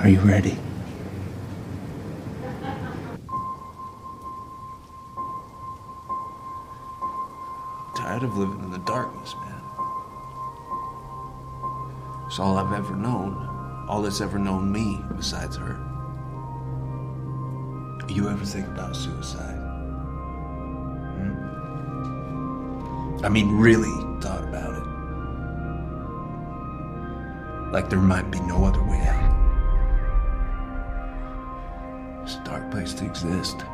Are you ready? Tired of living in the darkness, man. It's all I've ever known. All that's ever known me besides her. You ever think about suicide? Hmm? I mean, really thought about it. Like there might be no other way out. Place to exist.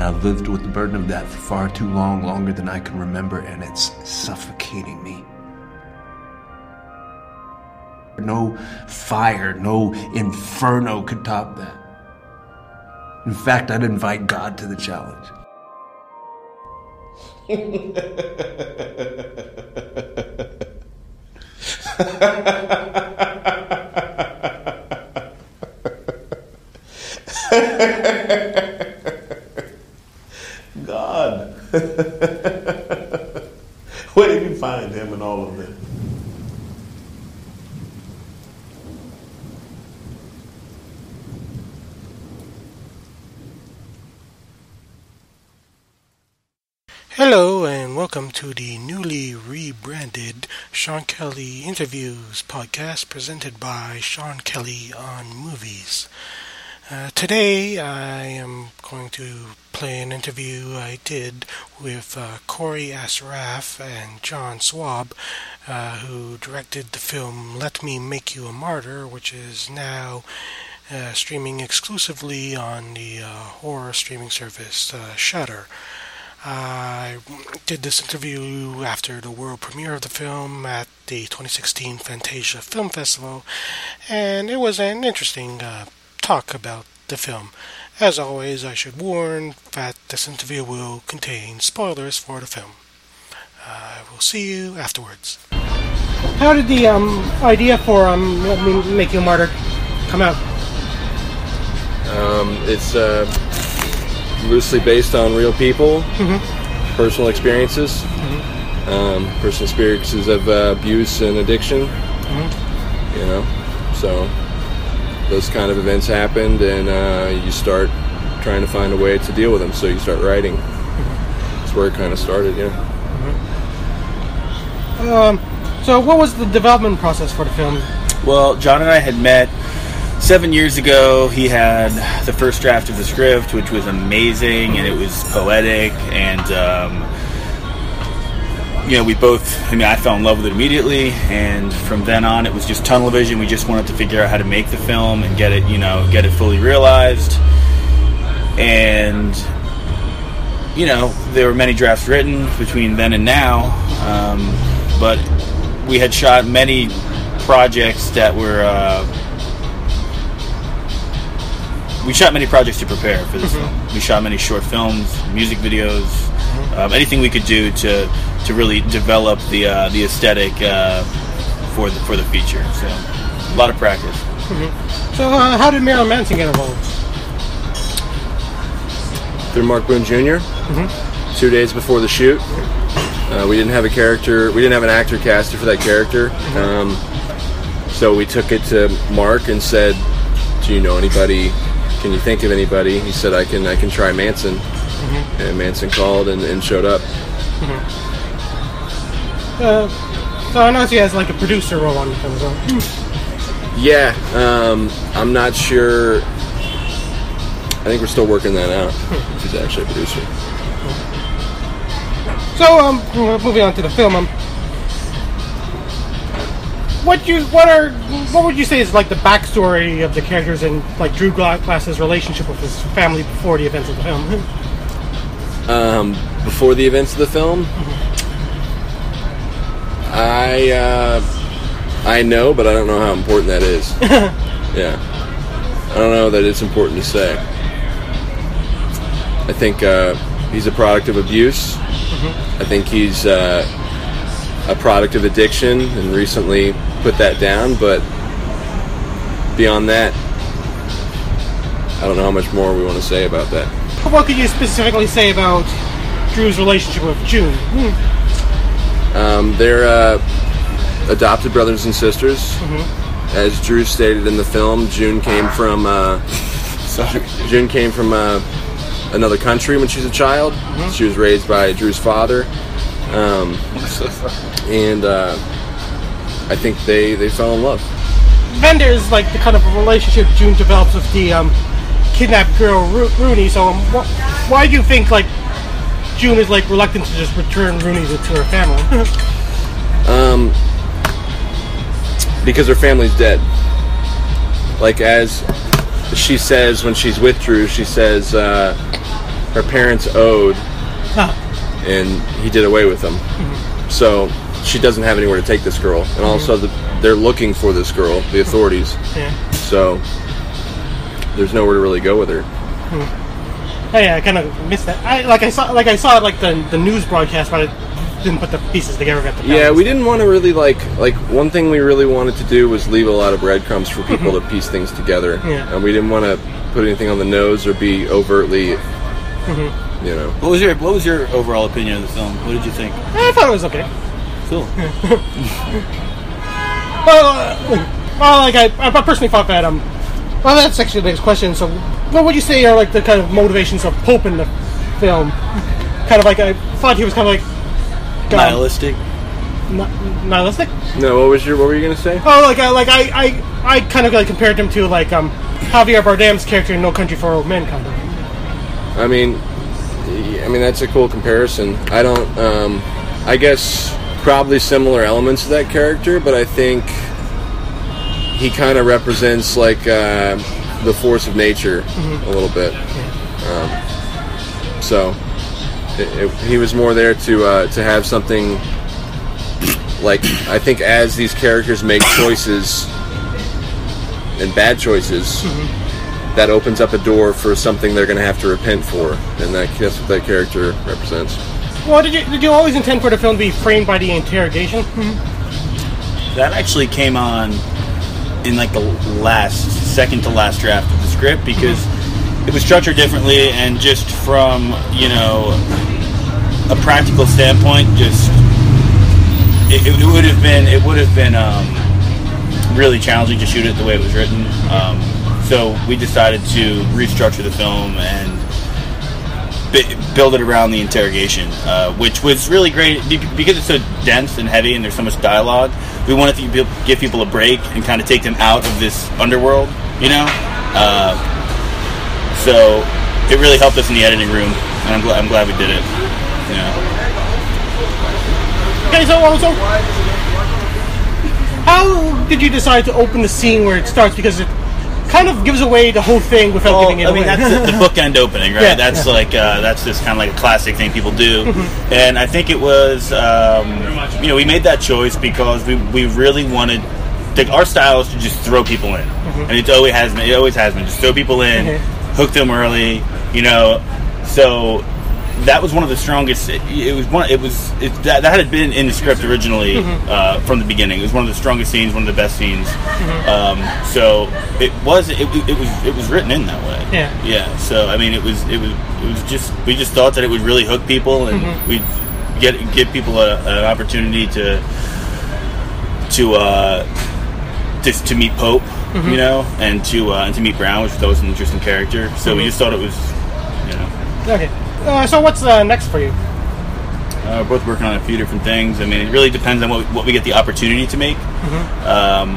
I've lived with the burden of that for far too long, longer than I can remember, and it's suffocating me. No fire, no inferno could top that. In fact, I'd invite God to the challenge. God. Where did you find him in all of them? Hello, and welcome to the newly rebranded Sean Kelly Interviews podcast presented by Sean Kelly on Movies. Uh, today, I am going to play an interview I did with uh, Corey Asraf and John Swab, uh, who directed the film Let Me Make You a Martyr, which is now uh, streaming exclusively on the uh, horror streaming service uh, Shudder. I did this interview after the world premiere of the film at the 2016 Fantasia Film Festival, and it was an interesting uh, talk about the film. As always, I should warn that this interview will contain spoilers for the film. I will see you afterwards. How did the um, idea for um, Let Me Make You a Martyr come out? Um, it's uh, loosely based on real people, personal experiences, um, personal experiences of uh, abuse and addiction. You know, so those kind of events happened, and uh, you start trying to find a way to deal with them. So you start writing. That's where it kind of started. Yeah. Um, so, what was the development process for the film? Well, John and I had met seven years ago. He had the first draft of the script, which was amazing, and it was poetic. And um, you know, we both. I mean, I fell in love with it immediately, and from then on, it was just tunnel vision. We just wanted to figure out how to make the film and get it, you know, get it fully realized. And you know, there were many drafts written between then and now, um, but we had shot many projects that were. Uh, we shot many projects to prepare for this film. We shot many short films, music videos, um, anything we could do to to really develop the uh, the aesthetic uh, for the for the feature. So a lot of practice. So, uh, how did Marilyn Manson get involved? Through Mark Boone junior Two days before the shoot, uh, we didn't have a character. We didn't have an actor casted for that character. Um, so we took it to Mark and said, "Do you know anybody? Can you think of anybody?" He said, "I can. I can try Manson." And Manson called and, and showed up. Uh, so, I noticed he has like a producer role on the film as well. Yeah, um, I'm not sure. I think we're still working that out. If he's actually a producer. So, um, moving on to the film, um, what you what are what would you say is like the backstory of the characters and like Drew Gla- Glass's relationship with his family before the events of the film? Um, before the events of the film, I uh, I know, but I don't know how important that is. yeah, I don't know that it's important to say. I think uh, he's a product of abuse. I think he's uh, a product of addiction, and recently put that down. But beyond that, I don't know how much more we want to say about that. What could you specifically say about Drew's relationship with June? Um, they're uh, adopted brothers and sisters. as Drew stated in the film, June came from uh, June came from uh, another country when she's a child. She was raised by Drew's father, um, and uh, I think they they fell in love. then there's like the kind of relationship June develops with the um, kidnapped girl Ro- Rooney. So um, wh- why do you think like June is like reluctant to just return Rooney to, her family? Um, because her family's dead. Like as she says when she's with Drew, she says uh, her parents owed, Huh. and he did away with them. So she doesn't have anywhere to take this girl, and also the, they're looking for this girl, the authorities. yeah. So there's nowhere to really go with her. Oh yeah, I kind of missed that. I like I saw like I saw like the the news broadcast, but I didn't put the pieces together at the. Yeah, we didn't want to really like like one thing we really wanted to do was leave a lot of breadcrumbs for people to piece things together, Yeah. and we didn't want to put anything on the nose or be overtly, you know. What was your What was your overall opinion of the film? What did you think? I thought it was okay. Cool. Well, uh, well, like I, I personally thought that um, well, that's actually the next question. So, what would you say are like the kind of motivations of Pope in the film? Kind of like I thought he was kind of like um, Nihilistic. ni- nihilistic. No, what was your what were you gonna say? Oh, like I, like I, I, I kind of like compared him to like um Javier Bardem's character in No Country for Old Men, kind of. I mean, I mean that's a cool comparison. I don't. Um, I guess probably similar elements to that character, but I think he kind of represents like uh, the force of nature a little bit. Um, so it, it, he was more there to uh, to have something like I think as these characters make choices and bad choices that opens up a door for something they're going to have to repent for, and that, that's what that character represents. Well, did you did you always intend for the film to be framed by the interrogation? That actually came on in like the last, second to last draft of the script because it was structured differently and just from, you know, a practical standpoint, just it, it would have been it would have been um, really challenging to shoot it the way it was written. Um, so we decided to restructure the film and build it around the interrogation, uh, which was really great because it's so dense and heavy and there's so much dialogue. We wanted to give people a break and kind of take them out of this underworld, you know. Uh, so it really helped us in the editing room, and I'm, gl- I'm glad we did it. Yeah. Okay, so also, how did you decide to open the scene where it starts? Because it kind of gives away the whole thing without Well, giving it I mean, away. that's the, the bookend opening, right? Yeah, that's yeah. like uh, that's just kind of like a classic thing people do, and I think it was um, you know we made that choice because we we really wanted. Like our style is to just throw people in, and it always has been. It always has been just throw people in, Mhm. hook them early, you know. So that was one of the strongest. It, it was one. It was it, that, that had been in the script originally uh, from the beginning. It was one of the strongest scenes, one of the best scenes. Um, so it was. It, it was. It was written in that way. Yeah. Yeah. So I mean, it was. It was. It was just. We just thought that it would really hook people, and we'd get give people a, an opportunity to to uh, just to meet Pope, you know, and to uh, and to meet Brown, which was an interesting character. So we just thought it was, you know. okay. Uh, so what's uh, next for you? Uh, we're both working on a few different things. I mean, it really depends on what, what we get the opportunity to make. Um,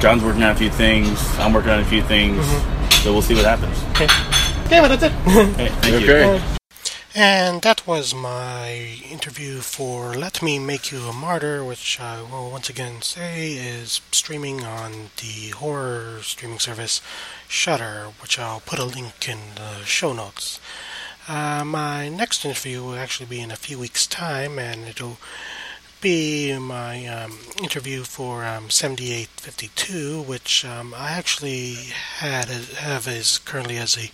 John's working on a few things. I'm working on a few things. So we'll see what happens. Okay. Okay, well that's it. Hey, thank you. And that was my interview for Let Me Make You a Martyr, which I will once again say is streaming on the horror streaming service Shudder, which I'll put a link in the show notes. Uh, my next interview will actually be in a few weeks' time, and it'll be my um, interview for um, 78/52, which um, I actually had have as currently as a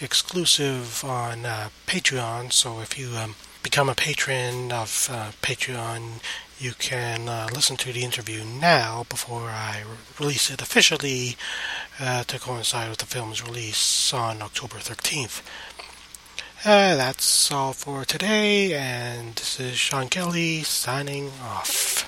exclusive on uh, Patreon. So if you um, become a patron of uh, Patreon, you can uh, listen to the interview now before I re- release it officially uh, to coincide with the film's release on October 13th. Uh, that's all for today, and this is Sean Kelly signing off.